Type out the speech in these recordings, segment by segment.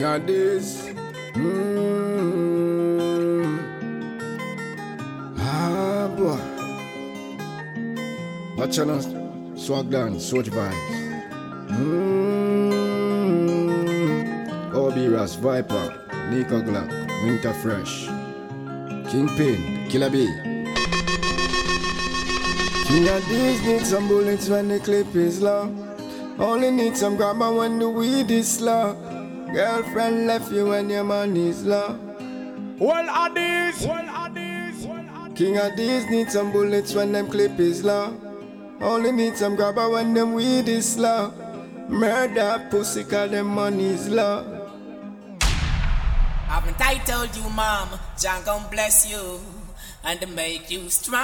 Of this. Mm. Ah, boy. Watch out, swag dance, switch vibes. Mm. Obi Ras, Viper, Nico Glock, Winter Fresh, Kingpin, Killer B. King of these need some bullets when the clip is low. Only need some grabber when the weed is slow. Girlfriend left you when your money's low. Well, Addies. Well, Addies. King of these need some bullets when them clip is low. Only need some grabber when them weed is slow. Murder pussy cause them money's low. Haven't I told you, Mom, John gon' bless you and make you strong.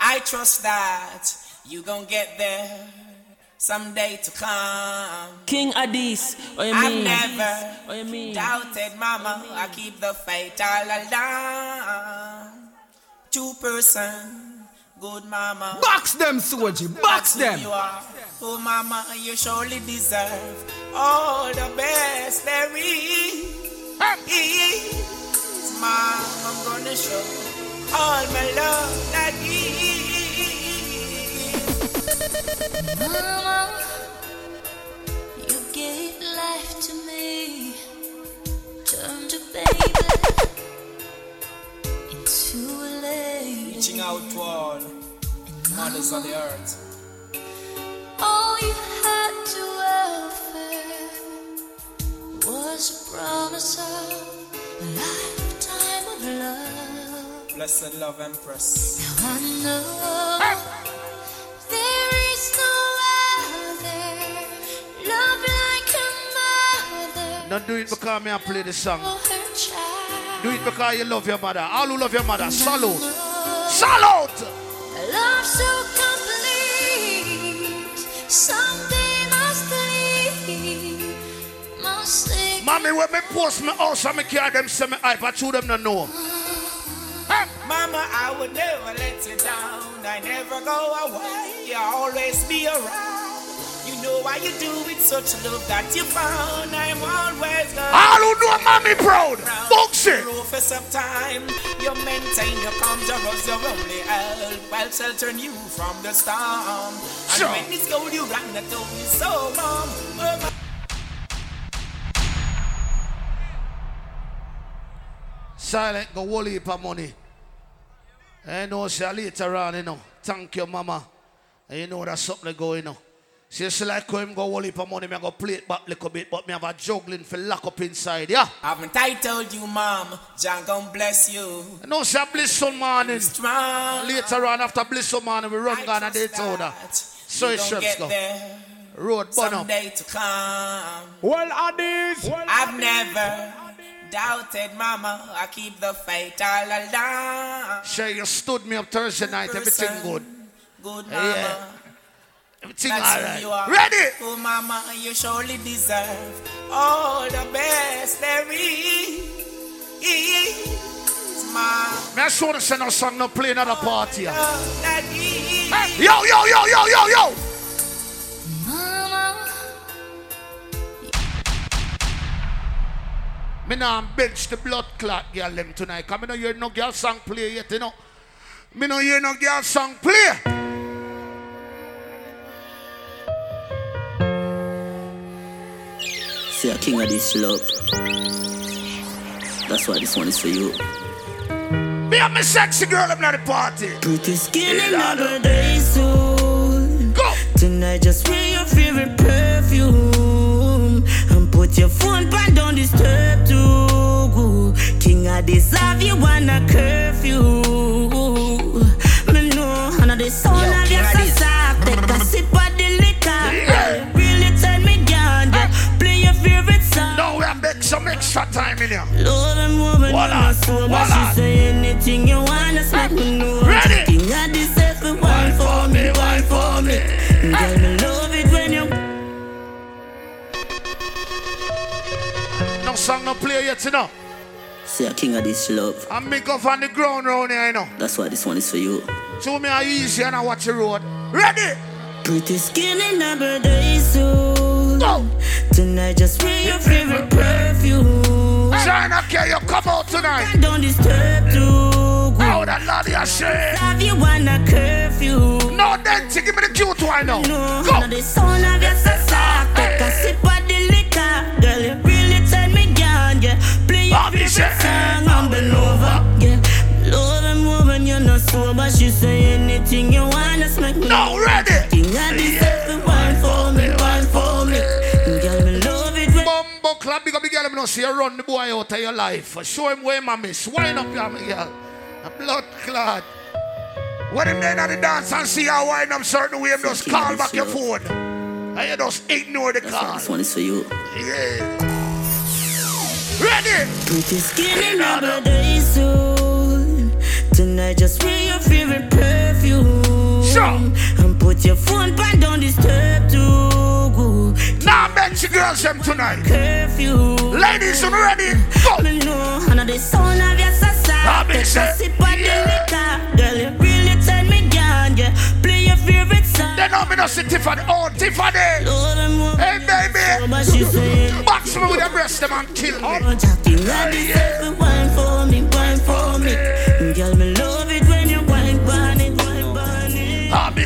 I trust that you gon' get there someday to come. King Addies, what you I've mean? never What you mean? doubted, Mama. I keep the faith all along. Two person, good Mama. Box them, Sojie. Box That's them. You are. Oh, Mama, you surely deserve all the best there is. Mom, I'm gonna show all my love that is. Blessed love empress. Now I know Don't do it because me I play the song. for her child. Do it because you love your mother. All who love your mother, salute. Salute! A love so complete, something must leave, must leave. Mommy, when me post my house and me care them say me hype, I chew them no know. Mama, I would never let you down. I never go away. I always be around. Know why you do it, such love that you found. I'm always All who know mommy proud. It. Rufus of time, you maintain your calm, Jehovah's your only help. While sheltering you from the storm. And Sure. when it's cold, you run the you so warm. Oh, my Silent go whole heap of money. I know say later on, you know. Thank you, mama. And you know that's something going on. See, you see like how him go whole heap of money, me I go play it back little bit, but me have a juggling for lock up inside, yeah? I Haven't I told you, Mom? John gon' bless you. No, know say bliss some morning. Strong. Later on, after bliss some morning, we run I down and trust Daytona. that So you it gon' should get go. there Road burn up. to come. Well, Addies. Well, I've never doubted, Mama. I keep the faith all along. Sure, you stood me up Thursday night, everything good. Good Yeah. Everything That's alright. you are. Ready? Oh, Mama, you surely deserve all the best there is. Mama, Me I sure to send a song no play another that is. Hey, Yo, yo, yo, yo, yo, yo! Mama, Me nah bench the blood clot girl them tonight. Cause me no hear no girl song play yet, you know. Me no hear no girl song play. See a king of this love. That's why this one is for you. Me and me sexy girl I'm at the party. Pretty skin Lord. another day soon. Go! Tonight just wear your favorite perfume and put your phone back, don't disturb too. King of this love, you wanna curfew. Me know, the sound Yo, of your of this. soft. Take a sip some extra time in here. Love and woman, Hold on, so hold on. she say anything you wanna smack me know. Ready? King of this every one for me, one for me. Girl, me love it when you No song no play yet, you know. say a king of this love. And me go on the ground round here, you know. That's why this one is for you. Show me how easy and I watch the road. Ready? Pretty skin in a birthday suit. Go. Tonight, just wear your favorite perfume. China, can you come out tonight? Don't disturb too. Oh, that lady I say. Have you wanna curfew? No, then give me the cute one now. No, Go. no, the sound of your sasa. Take a sip of the liquor, girl. You really turn me on, yeah. Play your Bobby favorite said, song and bend over, yeah. Love and move when you're not sober. She say anything you wanna smack me. No, ready. King of the yeah. Girl, I'm not see you run the boy out of your life. Show him where my miss. Wind up your girl. A blood clot. When him then at the dance and see how wind up certain way, just call back your phone. And you just ignore the call. This one is for you. Yeah. Ready? Put your skin in rubber day soon. Tonight, just wear your favorite perfume. Sure. And put your phone back, don't disturb too good. Now you girls them tonight. Curfew. Ladies, you ready? Go. Me know, the sound of your sasa. Ah, big Take a sip of Yeah. the liquor. Girl, you really turn me on, yeah. Play your favorite song. They know me not see Tiffany. I'm Hey, baby. so, But she saying, Box me with your breast, them and kill me. Oh, Jackie, I deserve wine for me, wine for me. Girl, me love it when you wine burn it, wine burn it. Ah, me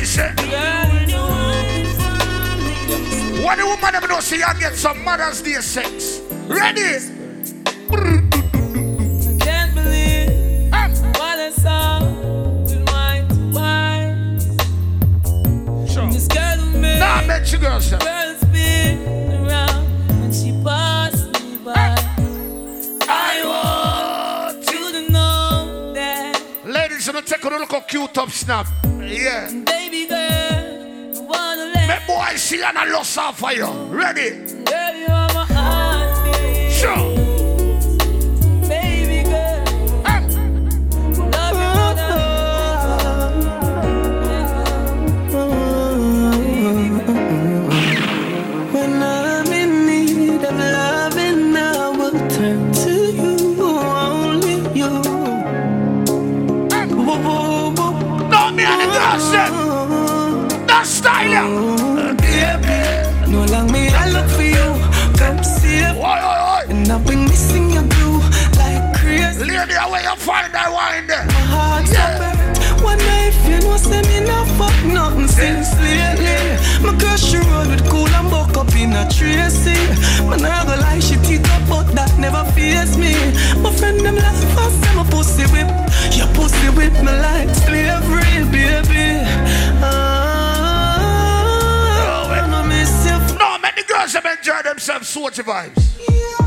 When the woman them know see you get some Mother's Day sex. Ready? Can't believe Um, what I saw with my eyes. sure. This girl who made Now bet you girls girls around when she passed me by. I want you to know that, Ladies, you know take a look how cute up snap. Yeah. baby girl, I Me boy see and I lost for you. Ready? Since lately. My girl, she roll with cool and buck up in a Tracy. Man, I go like she teeth up, but that never face me. My friend, them laugh fast, say my pussy whip. Your pussy whip me like slavery, baby. Ah, I'ma miss you. No, man, the girls them enjoy themselves, Sojie Vybes. Well,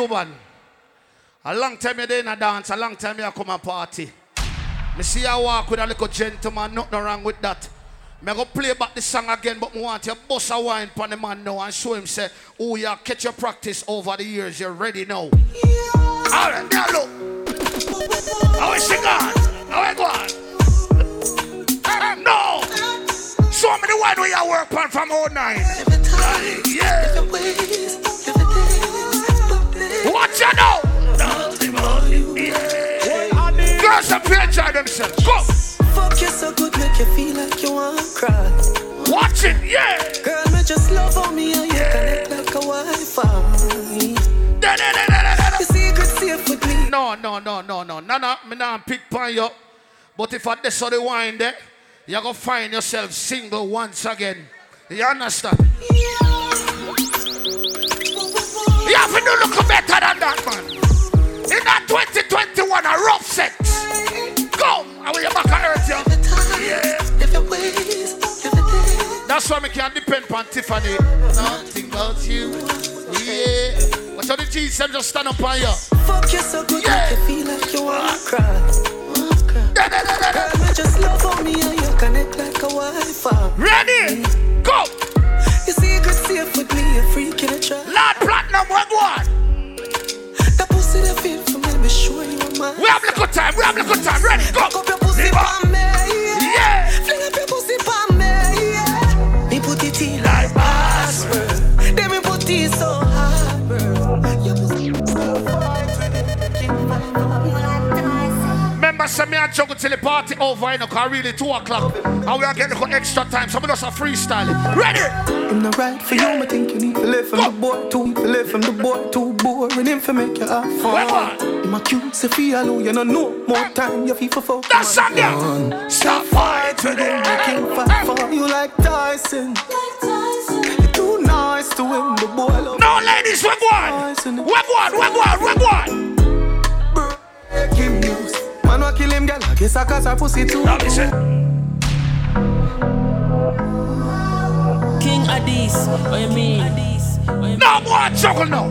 Cuban. A long time you a dance, a long time you come and party. Me see you walk with a little gentleman, nothing wrong with that. Me go play back the song again, but me want you bust a wine pon the man now and show him say, oh yeah, catch your practice over the years, you're ready now. Alright, now look. How is she gone? How it going? Um, no! Show me the one where you work on from 09. If it Yeah. Watch you now! Well, on this. Girls here enjoy themselves. Go! Fuck you so good, make you feel like you want to cry. Watch it, yeah! Girl, me just love on me and you connect like a Wi-Fi. You secret safe with me. No, no, no, no, no. No, no, me not pick pan you. But if I this the wine there, you're to find yourself single once again. You understand? You have to do look better that, man. In that 2021, a rough sex. Go! I will you back on earth, you. Yeah. if it ways, if it days. That's why me can't depend on Tiffany. Nothing about you. Yeah. What's how the G's them just stand up on you. Fuck you so good, Yeah. make you feel like you want to cry. Da, da, da, da, da. Girl, me just love on me and you connect like a Wi-Fi. Uh. Ready? Go! You secret safe with me, a freak in a trap. Lord Platinum, We have little time, we have little time. Ready, go. Fuck up your pussy for me. Yeah. Fling up your pussy for me. Yeah. Me put it in like password. Then me put it so hard, bro. Your pussy. Remember, send me a juggle till the party over, you know, cause really 2 o'clock. And we are getting extra time, Some of us are freestyling. Ready? I'm right for you, I think you need to live from the boy too, to live from the boy too boring. Him for make you have Where fun. one? Him cute, say feel alone, you know no more time, you feel for fuck. That song there. Stop fight with with him, him. make him fight for you like Tyson. You're too nice to him, the boy love No, ladies, we're one. We're one, we're one, we're one. breaking news. Man, wa kill him, girl, I guess I cause her pussy too. Now listen. King Addies, what you mean? Addies, what you No more juggle now.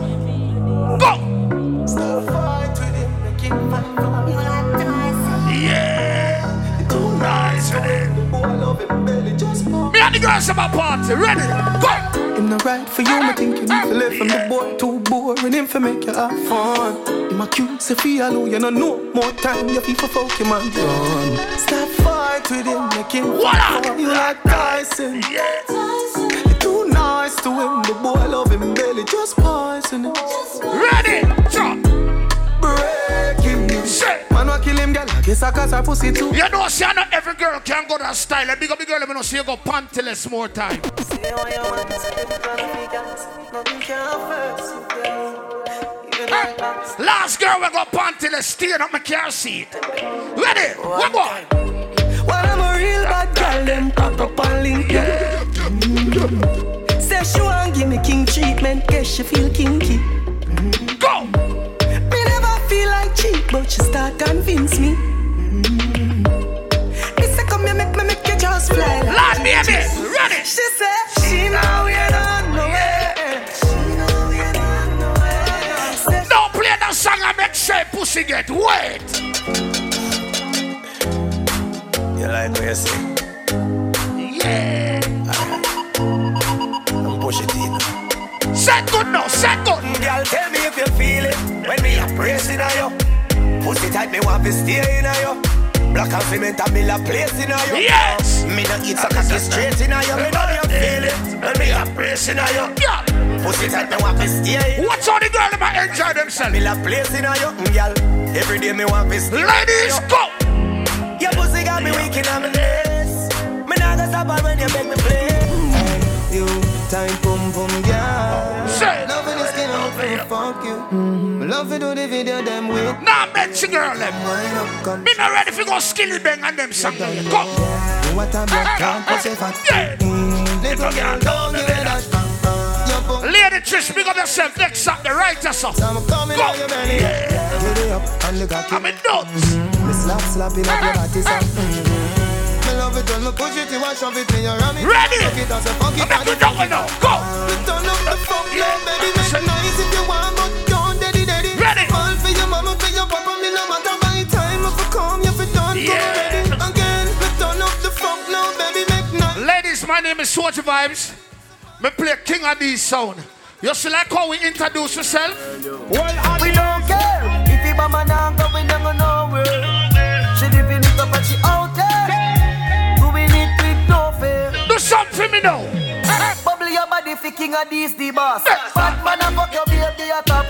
Go. Stop fight with him, make him fight for you like Tyson. Yeah. Too Nice with him. The boy love him, belly just pop. Me and the girls have a party. Ready? Go. Him no right for you, me think you need to live from the boy too boring. Him for make you have fun. Him a cute, say feel alone, you know no more time. You feel for fuck him and run. Stop fight with him, make him What fight up? for you like Tyson. Yeah. You're too nice to him, the boy love him, belly just poison him. Ready? Jump. Breaking news. Shit. Man, wa kill him, girl, I guess I cause her pussy too. You know, see, not every girl can go that style. Big up, big girl, let me know, see you go pantyless more time. Say what you want, say them can't be dance. Nothing can first you, girl. Even like that. Last girl, we go pantyless, staying up my car seat. Ready? We're going. When I'm a real bad girl, them pop up and link yeah. Say she want give me king treatment, guess she feel kinky. Go. Me never feel like cheap, but she start convince me. mm Me say come here, make me make you just fly. Like Lord, baby. Ready? She said she know we don't know it. She know we don't know it. Don't play that song and make sure pussy get wet. You like what you say? Set good now, set good. Girl, tell me if you feel it when me a pressing on you. Pussy tight, me want to stay in on you. Black and cement and me la place in on you. Yes. Me not eat some cocky straight in on you. Me know you feel it when me a pressing on you. Yeah. Pussy tight, me want to stay in. Watch how the girl them a enjoy themselves. Me la place in on you, mm, girl. Every day me want to stay. Ladies, go. Your pussy got me weak in my knees. Me not gonna stop her when you make me play. you time fuck you. Me Love to do the video them with. Now mention girl them. Me not ready for go skilly bang and them song. Come. What a black can't push it fat. Little girl, don't give it that. Lady Trish, big up yourself. Next up, the right so. I'm coming Go. on your belly. Get it up and look at I'm in nuts. Mm, me slap slapping up your ah, body, son. Ah. Me mm, mm. love it when me push it, you want shove it in your ram it. Ready? Fuck it as a fuck it. I'm back to double now. Go. My name is Sojie Vybes. Me play King of these sound. You see like how we introduce yourself? Well, We don't care if the mama now go, we don't go nowhere. She living it up and she out there, doing it with no fear. Do something me now. Bubble your body fi king of these the boss. Bad man a fuck your baby a top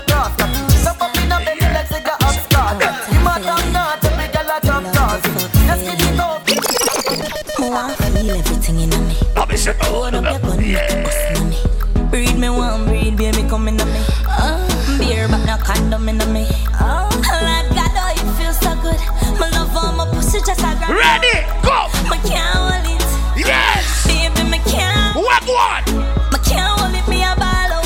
me. Let me say, oh, Hold up your gun, make yeah. it bust in me. Breed me one breed, baby, come in me. Uh. Oh, Beer, but no condom in me. Uh. oh, Lord God, oh, so good. My love on my pussy just a grab. Ready? Go. Me can't hold it, Yes. baby, me can't. What one? Me can't hold it, me a ball out.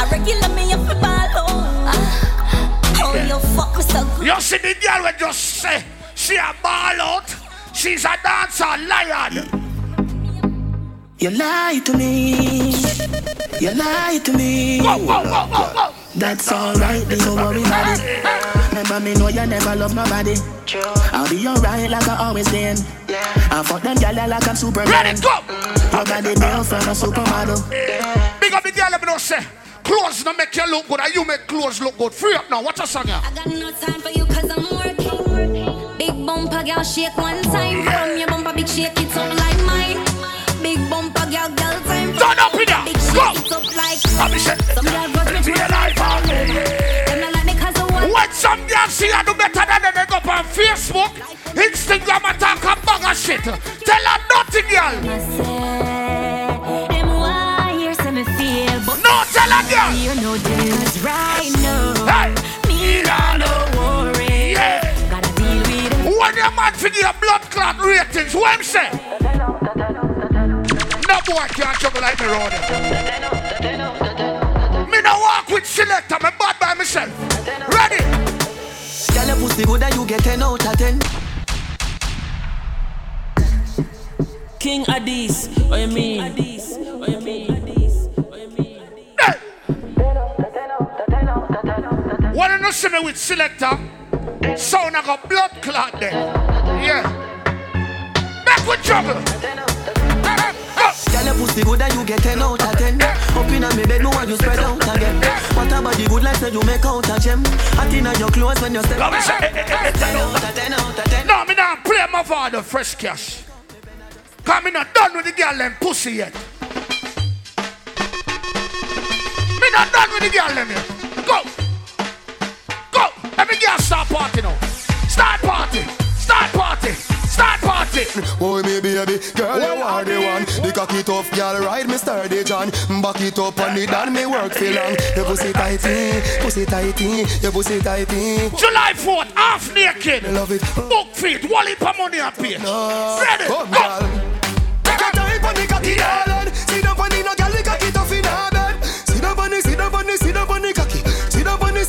A regular me a fi ball out. Oh, oh you fuck me so good. You see the girl just say she a ball out. She's a dancer lion. You lie to me. You lie to me. Whoa, whoa, whoa, whoa, whoa. That's alright, don't worry about it. Remember me know you never love nobody. I'll be alright like I always been. I fuck them gyal like I'm Superman. Ready? Go. Your body built from a supermodel. Big up the girl, let me know say. Clothes don't make you look good, and you make clothes look good. Free up now. Watch a song here. I got no time for you cause I'm working. Big bumper girl shake one time. From your bumper big shake it up and Facebook, Instagram attack a bag of shit. Tell her nothing, girl. No, tell her, girl. Hey. When your man figure your blood clot ratings, him say? No boy can't trouble like me road. Me no walk with selector, me bad by myself. Ready? Pussy good and you get 10 out of 10. King Addies, what you mean? Addies, what you mean? Hey. Wanna know see me with selector? Sound like a blood clot there. Yeah. Back with trouble. Girl, your pussy good and you get 10 out of 10. Up in a me bed, no one you spread out again. What a body good like so you make out a gem. Hot in your clothes when you step say, eh, eh, eh, eh, 10 out of 10 out of 10. No, me not play my father fresh cash. Cause me not done with the girl them pussy yet. Me not done with the girl them yet. Go. Go. Every girl start party now. Start party. Oh, me baby, girl, you are the one. The cocky tough girl, ride me sturdy John. Back it up on the dan, me work for long. Your pussy tighty, pussy tighty, your pussy tighty. July 4th, half naked. Love it. Book feet, wally for money and pay. No, Ready? come, girl. Take your time on the cocky, darling. Sit down on the no girl, the cocky tough in her bed. Sit the, on the, on the cocky. The, the,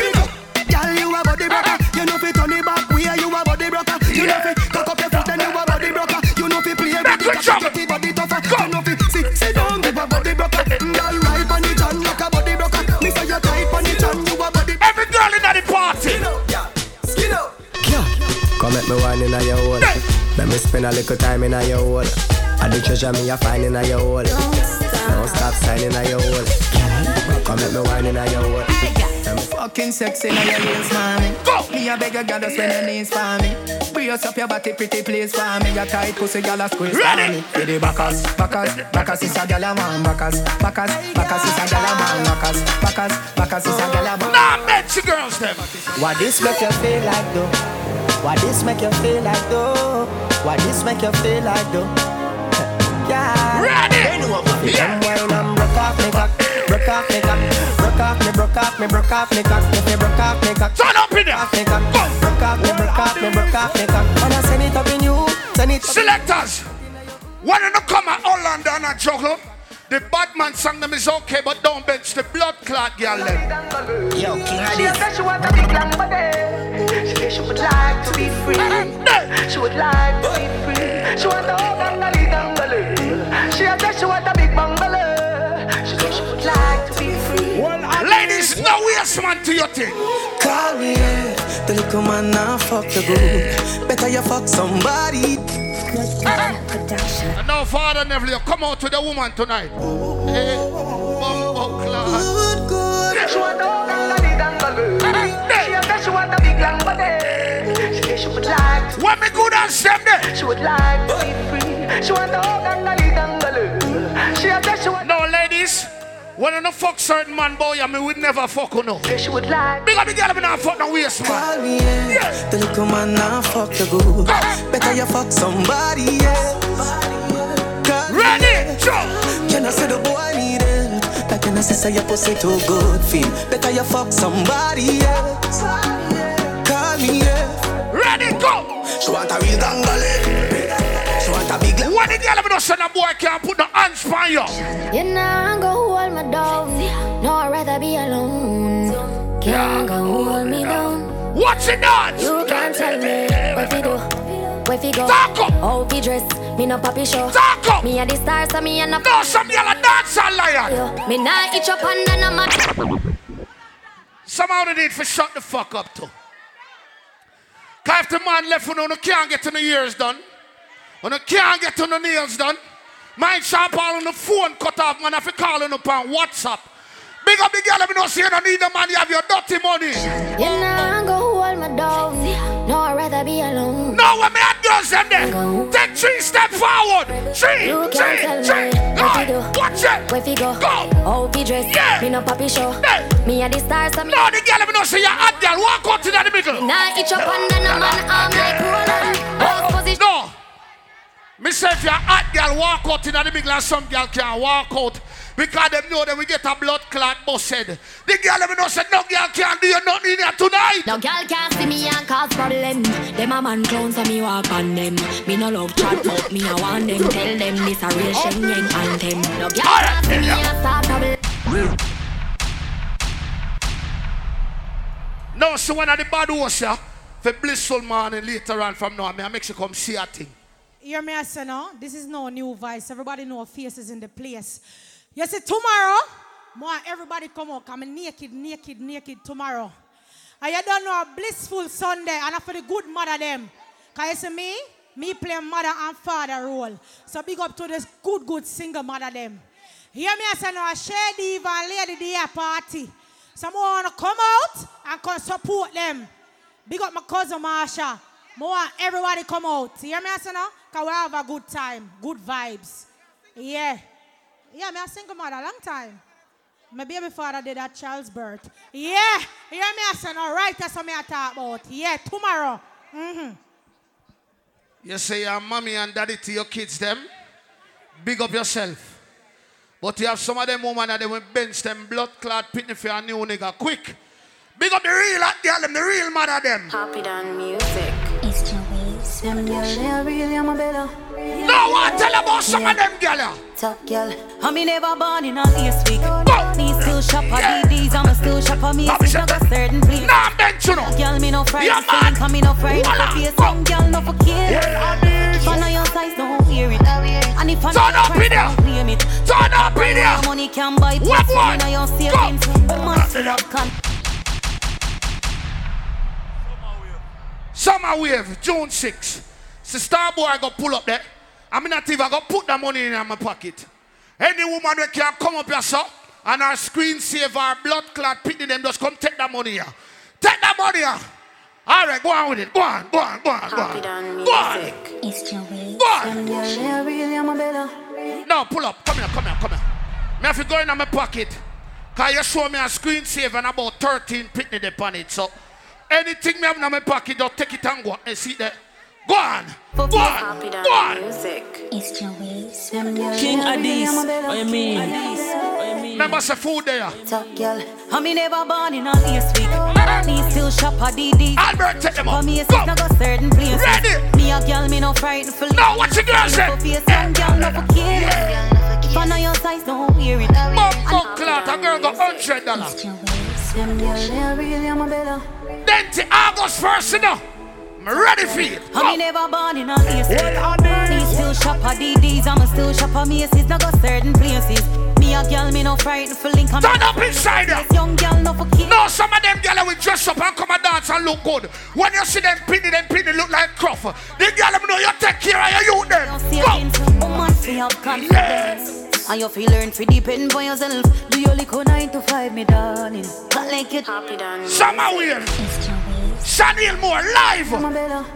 the. Girl, you a body broker. You know it back, you a body broker. You know play with Back the with trouble. cocky, body tougher. You know fi sit, sit down, give a body broker. Girl, ride on the chan like a body broker. Me say you tight on the chan, you a body. Every girl in the party. Skin out. Come me wine in your hole. Let me spend a little time in your hole. I the treasure me a find in your hole. Don't stop signing in your hole. Come make me wine in your hole. Fucking sexy now your heels, mommy. Go. Me a beg a girl to spend your knees for me. Brace up your body, pretty please for me. Your tight pussy, girl a squeeze Ready. me. For the backers, backers, backers is a girl a man. Backers, backers, backers is a girl a man. Backers, backers, backers is a girl a man. Nah, bet you girls them. What this make you feel like though? What this make you feel like though? What this make you feel like though? Yeah. Ready? Them wine and broke off me cock, broke off me cock, broke off me, broke off me, broke off me cock. If you broke off me cock, Turn up in there. me cock, broke off me, broke off me, broke off me cock. And I send it up in you, send it. Selectors, when you come at Holland and a juggle, the bad man song them is okay, but don't bench the blood clot girl them. Yo, King She said she want a big long body. She said she would like to be free. She would like to be free. She want a whole gangali gangali. She said she want a big bungalow. Ladies, no waste man to your thing. Call me, yeah. The little man now fuck the good. Better you fuck somebody. And now father never you come out with a woman tonight. Hey, bumbo clot. Good, good. She want a whole gangali gangali. She said she want a big long body. She said she would like to. What me good and them there? She would like to be free. She want a whole gangali gangali. When I no fuck certain man, boy, I mean, we never fuck you no. She would like. Big up the girl, me not fuck no waste man. Call me, yeah. Yeah. The little man now fuck the good. Ah. Better you fuck somebody, yeah. Call Ready, jump. You know, say the boy need it. Like you know, say your pussy too good, feel. Better you fuck somebody, yeah. Call me, yeah. Ready, go. She want a real gangali. When the girl no send a boy can't put no hands on you. You know, I'm gon' hold me down. No, I'd rather be alone. Can't go hold me down. What's it done? You can't tell me what we do, where we go, Talk up. how we dress. Me no poppy show. Talk up. Me a the stars, so me a no. No, some girl a dance a lion. Me nah itch up and then I'm a. Somehow they need to shut the fuck up too. Cause if the man left when you can't get to the ears done, when you can't get to the nails done, mind sharp all on the phone cut off, man, if you calling up on WhatsApp. Big up the girl, let me know see you don't need the you have your dirty money. You know, go hold me down. No, I'd rather be alone. No, when me and girls them there. Take three step forward. Three, You three, three. me what Go. to do. Watch it. Where fi go? Go. How fi dress? Yeah. Me no papi show. Hey. Me a the stars, No, the girl, let me know say you're hot girl. Walk out in the middle. nah itch up under no man arm like Roland. Boss position. No. Me say if you're hot girl, walk out in the middle and some girl can't walk out. Because them know that we get a blood clot busted. The girl let me know say no girl can't do you nothing in here tonight. No girl can't see me and cause problem. Them a man clown so me walk on them. Me no love chat but me a want them. Tell them this a real Shen Yang anthem. No girl can't see me and start problem. No, so one of the bad horse yeah, for blissful morning later on from now, me I make you come see a thing. Hear me, I say no. This is no new voice. Everybody know faces in the place. You see, tomorrow, more everybody come out. I'm naked, naked, naked tomorrow. And you don't know a blissful Sunday, and for the good mother them. Can you see me, me play mother and father role. So big up to this good, good single mother them. Hear me, I say no, a shady diva and lady day party. Someone wanna come out and come support them. Big up my cousin Marsha. More everybody come out. You hear me, I say no? Cause we have a good time, good vibes. Yeah. Yeah, me a single mother long time. My baby father did at child's birth. Yeah. You hear me, I say no? Right, that's what me I talk about. Yeah, tomorrow. Mm-hmm. You say your mommy and daddy to your kids them. Big up yourself. But you have some of them woman that they will bench them blood clot pitney for a new nigga. Quick. Big up the real hot girl them, the real mother them. Happy done music. It's your ways. Them girl, they really am a better. No one tell about some of them girl. yeah. Top girl. I me never born in a last week. Me still shop for DDs, I'm a still shop for me. It's not a certain place. Nah, bench you know. Girl, me no frightened Yeah, for man. link, and me no frightened Voila. for face. Some girl no for kill. If I know your size, don't hear it. And if I know Turn your up price, in there. don't claim it. Turn up in there. Money can buy What peace, one? you know your savings. Must have con- Summer wave, June 6. So Starboy I go pull up there. I'm not even gonna put the money in my pocket. Any woman that can come up here, sir, and our screensaver, our blood clot, pity them, just come take that money here. Take that money here. All right, go on with it. Go on, go on, go on, go on. Go on. music. It's your ways. Go on. Them girl, they really am a better. No, pull up. Come here, come here, come here. Me have to go in my pocket. Cause you show me a screensaver and about 13 pitney there on it. So Anything me have in my pocket, just take it and go and see that. Go on. Go on. Go on. Music. Your. King Addies. I mean. Remember, say food there. I never born in a last week. Me still shop at DD. Albert, take them up. Me is not a certain place. Ready. Me a girl, me no frightened for No, what you girl say? Young girl, no for kids. If I know your size, don't wear it. Mom, go clout. A girl got $100. Then to August first, you know. I'm ready for it. I me Go. never born in a last week. Me still shop for DDs, I'm still shop for Macy's. Not go certain places. Me a girl, me no frightened for link. I'm Turn up inside there. young girl, no for kill. No, some of them girls will dress up and come and dance and look good. When you see them pinny, them pinny look like cruff. The girl them know you take care of your youth them. Go. woman, fi have confidence. And you feel learn to depend on yourself. Do your little nine to five, me darling. Can't like it. Happy done. Summer wave. It's your ways. Moore live. I'm a.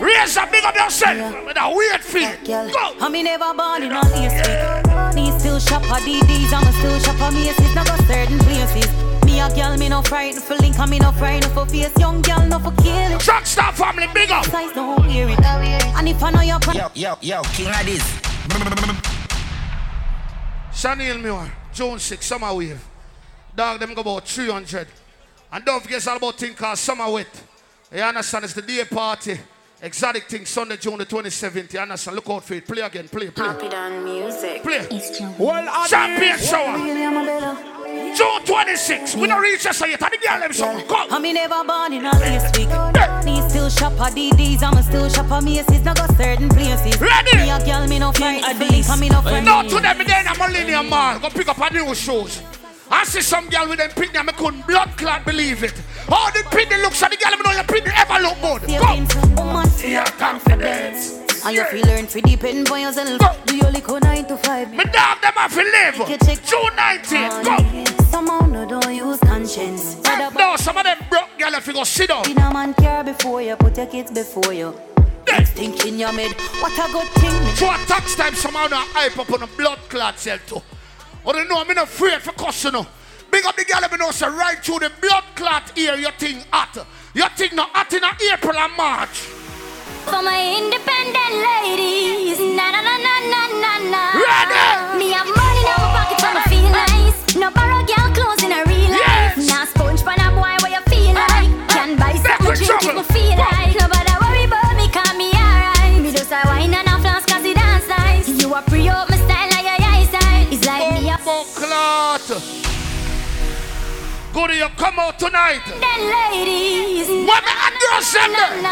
Raise a big up yourself with a weird feel. Girl, Go. I me never born in a last. Me still shop for DDs, I'm still shop for Macy's. Not go certain places. Me a girl, me no frightened for link, and me no frightened for face. Young girl, no for kill. Truckstar family, big up. Size don't hear it. And if I know your pri- Yo, yo, yo, King Addies. Chanel Muir, June 6, summer wave. Dog, them go about 300. And don't forget it's all about thing called summer wet. You understand? It's the day party. Exotic thing, Sunday, June the 27th. You understand? Look out for it. Play again, play, play. Happy done music. Play. Well, Champion shower. I'm a better. June 26. We don't reach us yet. And the girl them something. I Come. never born in a last week. Shop for DDs, I'm a still shop for Macy's. Not go certain places. Ready? Me a girl, me no frightened for Addies. link, and me no. No, to them again, I'm a linear mall. Go pick up a new shoes. I see some girl with them picnic, I couldn't blood clot believe it. All the picnic looks at the girl, I know your picnic ever look good. Go. woman, Yeah, confidence. And you feel learn to depend on yourself. Go. Do your little nine to five. Me dog them have to live. You June 19th. Go. Somehow no don't use conscience. No, some of them broke girl if you go sit down. in a man care before you, put your kids before you. Thinking your made what a good thing. For a tax time, somehow now hype up on a blood clot cell too. Oh, or you know, I'm not afraid for cuss, you know. Big up the girl, me know, say right through the blood clot ear, your thing hot. Your thing not hot in April and March. For my independent ladies, na na na na na na na. Ready? Me have money in my pocket, so I feel nice. No borrow girl clothes in a real life. Now sponge pan a boy where you feel like. Can buy something drink if me feel like. Good, you come out tonight. Then ladies, What me and girls send them?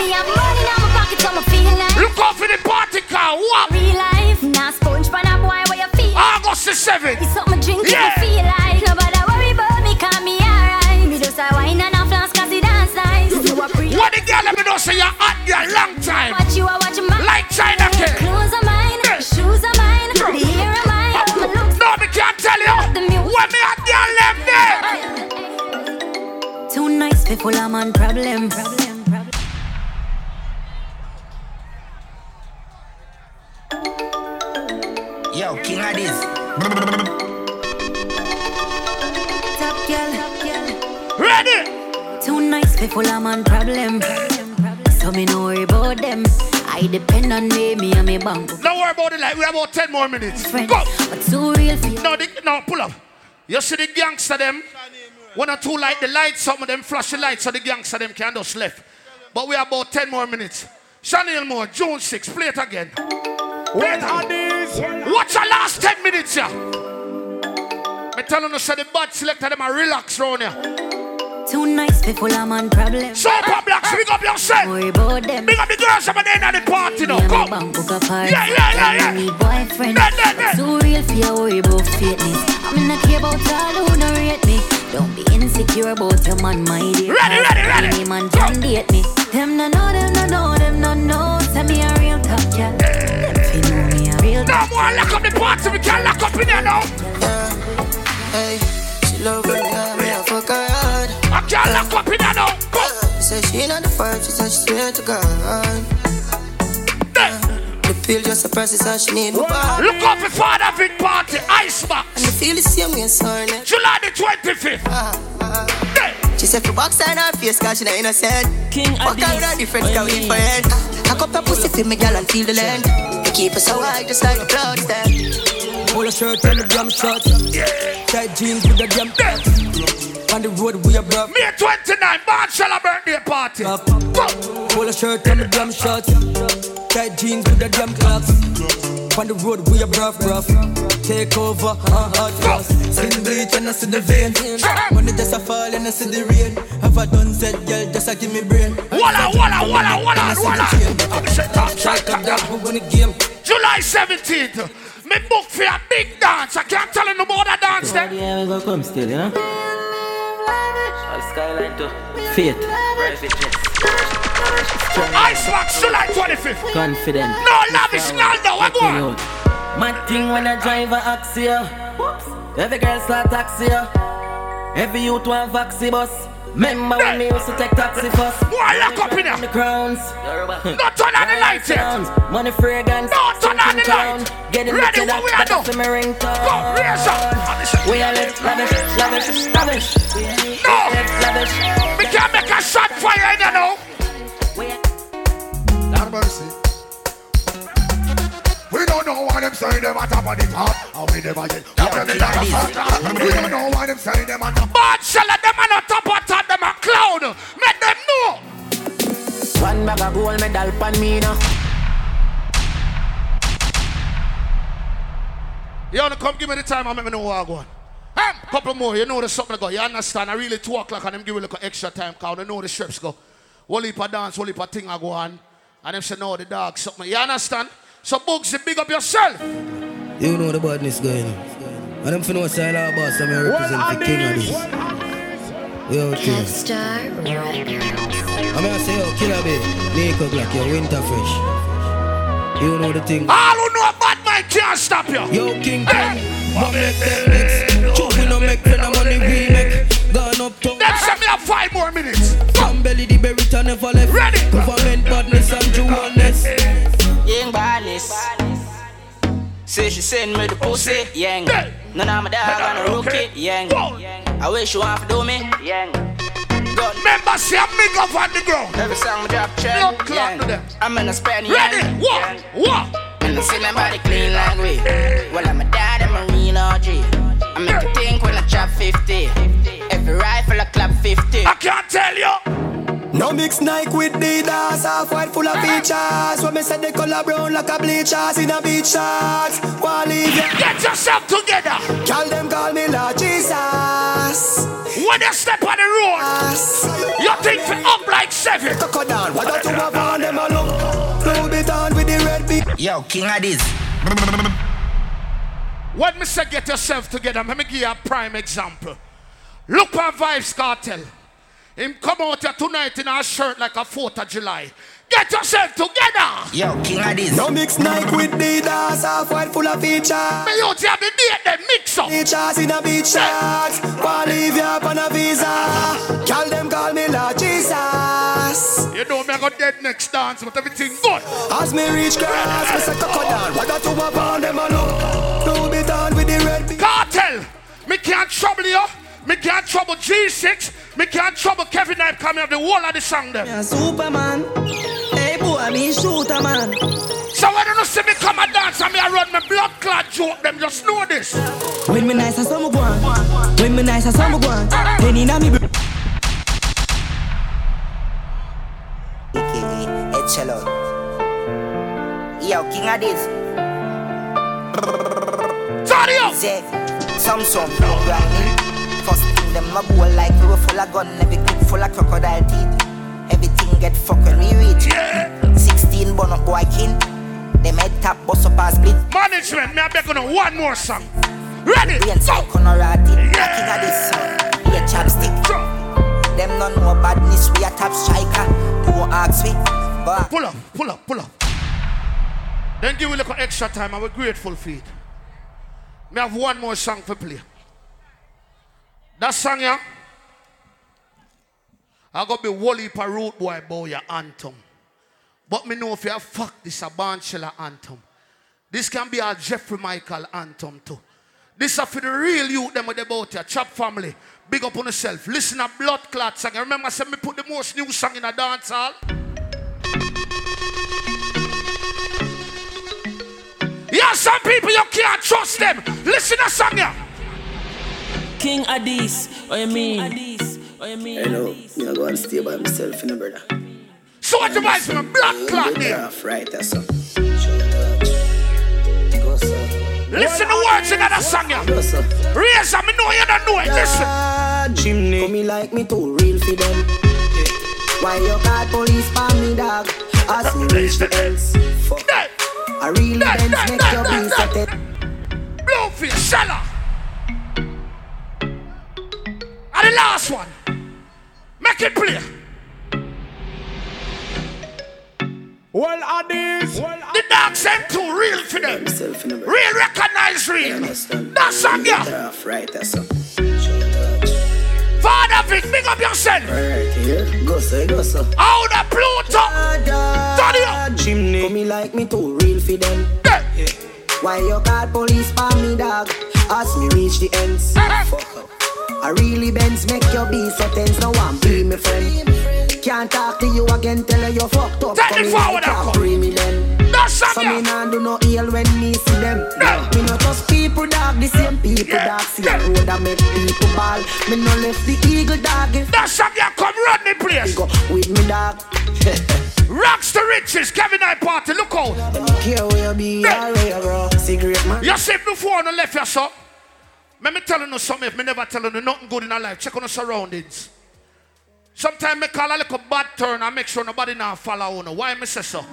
Me have money in my pocket, so I feel like. Look out for the party car. What? Real life, now sponge pan a boy where you feel. August the 7th. It's something drink Yeah. you feel like. Nobody worry about me, call me alright. Me just a wine and a flask 'cause it dance nice. You a pre. What the girl let me know say you're hot girl long time. Watch you, I watch my. Like China King. Clothes are mine, shoes are mine, the hair are mine. Oh, looks No, me can't tell you. When me hot girl left there. Too nice, people, I'm on problem. Yo, king of this. Top girl. Ready? Too nice, people, I'm on problem. So me no worry about them. I depend on me, me and me bank. Don't worry about it. Like we have about 10 more minutes. Friends, Go. but too real for you. No, the, no, pull up. You see the gangster them? One or two light the lights, some of them flash the lights so the gangster them can just left. But we have about 10 more minutes. Chanel Moore, June 6, play it again. It again. Watch the last 10 minutes here. Me telling you, say the bad selector them are relax round here. Too nice, people, I'm on problem. Super blacks, big up yourself. Worry about them. Big up the girls up at the end of the party now. Come. me bank book a party. Yeah, yeah, yeah, yeah. Need boyfriend. Yeah, yeah, yeah. Too real for you, worry about fakeness. I'm not care about all who don't rate me. Don't be insecure about your man, my dear. Ready, ready, ready. Any man can date me. Them no know, them no know, them no know. Say me a real top girl. Them fi know me a real No top more lock up the party, we can lock up in here now. Hey, she love when I me a fuck her hard. I can't lock up in here now. Go. Say she not the first, she said she swear to God. The pill just a process and she need my body. Look up for Father Vic party, Icebox. And I feel the same way, son. July the 25th. Ah, ah, ah. She said for box on her face cause she not innocent King Fuck her with a different sky with friend I cup her pussy for me girl and feel the land I keep her so high just like the clouds then Polo shirt and the damn short. Tight jeans with the damn On the road we are bruv. May 29, Marshall birthday party. Pull a shirt and the damn short. Tight jeans with the damn clocks. On the road we are bruv, bruv. Take over, uh, hot cross. See the bleach and I see the vein. Money just a fall and I see the rain. Have a done said, girl, just a give me brain. Walla, walla, walla, walla, walla. Who win the game? July 17th. Me book for a big dance. I can't tell you no more that dance there. Yeah, we gonna come still, you know. All skyline to faith. Private jets. Icebox, July 25th. Confident. No, lavish, no, no, I go on. Mad thing when a driver ask you. Every girl start taxi you. Every youth want vaxi bus. Remember when me used to take taxi first? Boy, lock up in here. The crowns. No turn on the lights yet. Money fragrance. No turn on the light. Getting Ready, what we are that. doing? That's. Go, raise up. We are live, lavish, lavish, lavish. No. Live, lavish. We can't make a shot fire in there now. Lord mercy. We don't know why them say them on top of the top. And we never get. We don't know why them say them on top. Marshall and them on top of top, them a clown. Make them know. One bag of gold medal pan me now. You wanna come give me the time and make me know what I go on. Um, couple more, you know the something I go. You understand? I really two o'clock and them give you a little extra time cause they know the strips go. Whole heap of dance, whole heap of thing I go on. And them say no the dog something. You understand? So books you big up yourself. You know the badness going on. And them finna say our boss, I'm represent the king of this. Yo, I'm gonna say, yo, killer B, Nico Black, your winter fresh. You know the thing. All who know about my can't stop you. Yo, King Kong, but make them mix. Chop, we no make for the money we make. Gone up to. Them send me a five more minutes. From belly, the berita never left. Ready. Government badness and jewelness. Young badness. Say she send me the pussy, yang. None of my dog on a rookie, yang. I wish you want to do me, yang. Gun. Remember, see a big up on the ground. Every song I drop, check, yang. I'm in a Spanish, Ready? What? What? And I see my body clean like we. Well, I'm a dad, I'm a real OG. I make you think when I chop 50. Every rifle I clap 50. I can't tell you. No mix Nike with Adidas, half white full of features. When me say the color brown like a bleachers in a beach shorts. Wanna leave ya? Get yourself together. Call them call me Lord Jesus. When you step on the road, you think for up like seven. Coco down, what don't you have on them a look? Blue bit on with the red beat. Yo, king of this. When me say get yourself together, let me give you a prime example. Look at Vybz Kartel. Him come out here tonight in a shirt like a 4th of July. Get yourself together. Yo, king of this. No mix Nike with Adidas, half white full of features. Me out here the date them mix up. Features in a beach shorts. Wanna leave ya up on a visa. Call them call me Lord Jesus. You know me I got dead next dance, but everything good. As me reach grass, me say coco down. What don't you have on them a look? Blue bit on with the red beat. Kartel, me can't trouble you. Me can't trouble G6. Me can't trouble Kevin Knight coming up the wall of the song them. Yeah, Superman. Hey boy, me shooter man. So when you see me come and dance and me I run my blood clot joke them, just know this. When me nice as some go on. When me nice as some go on. Penny na me. br- AKA Echelon. Yo, king of this. Turn up. Say, some some programming. First thing them a bowl like we were full of gun, every clip full of crocodile teeth. Everything get fucked when we reach. 16 bun up boy king. Them head tap bust up a split. Management, me I beg on one more song. Ready? We inside Conorati. Yeah. King of this song. We a chapstick. Them none more badness. We a top striker. No ask we. But Pull up, pull up, pull up. Then give me a little extra time. I'm grateful for it. Me have one more song for play. That song, yeah. I got be Wally pa root boy boy your anthem. But me know if you have fuck this a Banchella anthem. This can be a Jeffrey Michael anthem too. This is for the real youth them with about your chop family. Big up on yourself. Listen to blood clot song. Remember I said me put the most new song in a dance hall. Yeah, some people you can't trust them. Listen to song yeah. King Addies, what you mean? Addies, what you mean? Hello, me a go and stay by myself, you know, brother. So what device from a blood clot there? Rough, right, that's so. Listen to words in that song yeah. Raise up, me know you don't know it. Listen. Chimney. Come me like me too real for them. Why you call police for me, dog? Ask me reach the else. Fuck. I really Benz make your be set it. Bluefield, seller. And the last one. Make it play. Well, Addies. The dog sent too real for them. Real recognize real. That song, yeah. Rough, right, that's so. Father Vic, big up yourself. Right here, go so, go so. Out of Pluto. Turn it up. Chimney. Come me like me too real for them. Why you call police for me, dog? Ask me reach the ends. Fuck up. I really Benz make your be so tense. No one be me friend. Can't talk to you again, tell her you fucked up. Take it forward, a Uncle. three million. That's So me yeah. nah do no ill when me see them. Me no trust people, dog. The same people, dog. See a road that make people ball. Me no left the eagle, dog. That's some, yeah. Come run the place. go with me, dog. Rocks the riches. Kevin I party. Look out. Care where you be, alright, bro. Cigarette man. You see before on the left, you so. Let me tell you something. If me never tell you nothing good in our life, check on the surroundings. Sometimes me call her like a little bad turn and make sure nobody now follow on. Why me say so?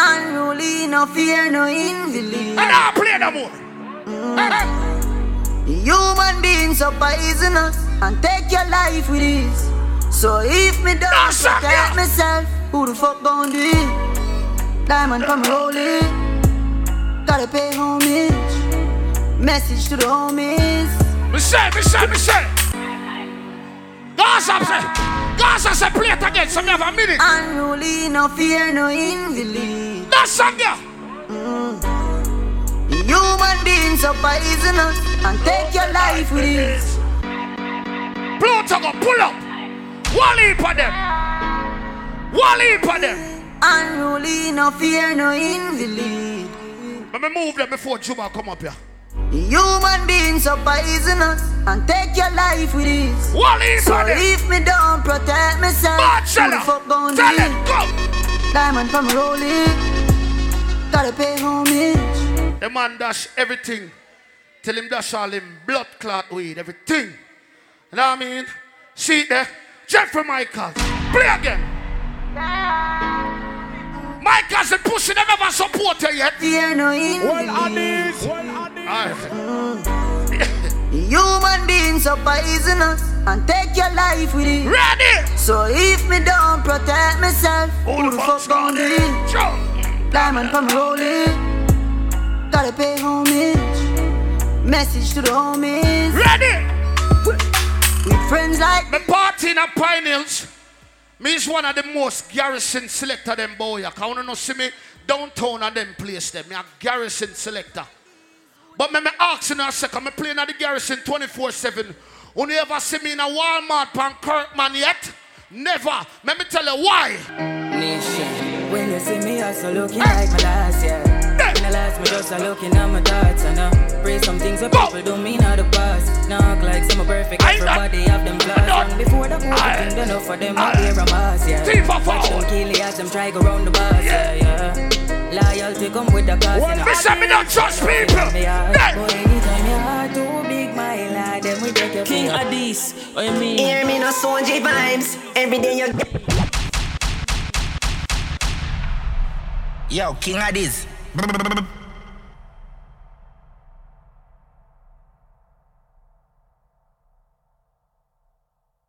Unruly, no fear, no invalid. And I play no more. Human beings are poisonous and take your life with ease. So if me don't protect myself, who the fuck gon' do it? Diamond come rolling, gotta pay homage. Message to the homies. Me say, me say, me say. Gaza Gaza say play it again, so me have a minute. Unruly, no fear, no invalid. That song yeah. Mm. Human beings are poisonous and take your life with ease. Pluto go pull up. Wally for them. Wally for them. Unruly, no fear, no invalid. Let me move them before Juba come up here. Human beings are poisonous and take your life with ease. Wally so for if me don't protect myself, who the fuck gon' do Tell it? them, go. Diamond from rolling, gotta pay homage. The man dash everything. Tell him dash all him blood clot weed, everything. You know what I mean? See there? Jeffrey Michael. Play again. Michael's the pussy never ever supported yet. Fear no Well, invalid. Alright. Human beings are poisonous and take your life with it. Ready? So if me don't protect myself, who the fuck gon' do it? Diamond come rolling, gotta pay homage. Message to the homies. Ready? With friends like me party in a Pine Hills. Me is one of the most garrison selector them boy. I can't no see me downtown and them place them. Me a garrison selector. But me, me ask in a second, me playing at the garrison 24-7. Only ever see me in a Walmart pan Kirkman yet? Never. Let me tell you why. Nation. When you see me, I so looking like my last year. When I last, me just a looking at my thoughts and uh, pray some things that people do me not the past. Now act like some perfect, everybody have them flaws. Long before the whole thing done enough for them, I wear a mask, yeah. Watch them kill you as them try go round the bus, yeah, yeah. Loyalty come with the cost. Well, you me say me don't trust people. Me heart, But heart too big, my lad, then we take your King fear. Addies, what you mean? Hear me no Sojie Vybes. Every day you Yo, King Addies. Brr, brr, brr, brr.